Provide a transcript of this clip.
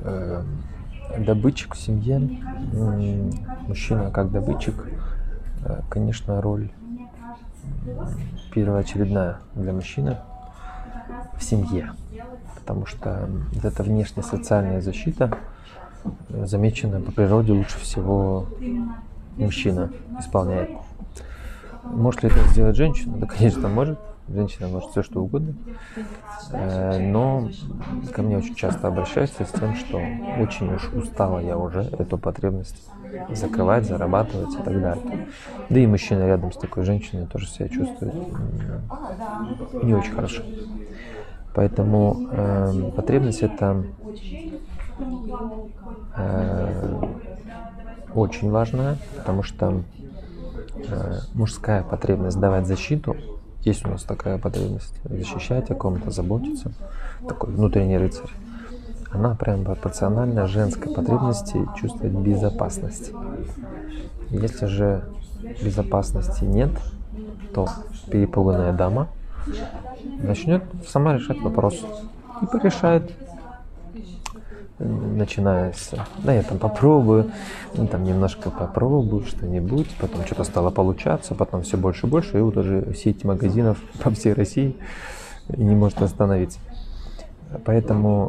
э, добытчик в семье, мужчина как добытчик, э, конечно, роль первоочередная для мужчины в семье, потому что эта внешняя социальная защита э, замечена по природе лучше всего мужчина исполняет. Может ли это сделать женщина? Да, конечно, может. Женщина может все что угодно. Э, но ко мне очень часто обращаются с тем, что очень уж устала я уже эту потребность закрывать, зарабатывать и так далее. Да и мужчина рядом с такой женщиной тоже себя чувствует не очень хорошо. Поэтому э, потребность это э, очень важная, потому что мужская потребность давать защиту есть у нас такая потребность защищать о ком-то, заботиться. Такой внутренний рыцарь. Она прям пропорциональна женской потребности чувствовать безопасность. Если же безопасности нет, то перепуганная дама начнет сама решать вопрос. И порешает начиная с, да, я там попробую, ну, там немножко попробую что-нибудь, потом что-то стало получаться, потом все больше и больше, и вот уже сеть магазинов по всей России не может остановиться. Поэтому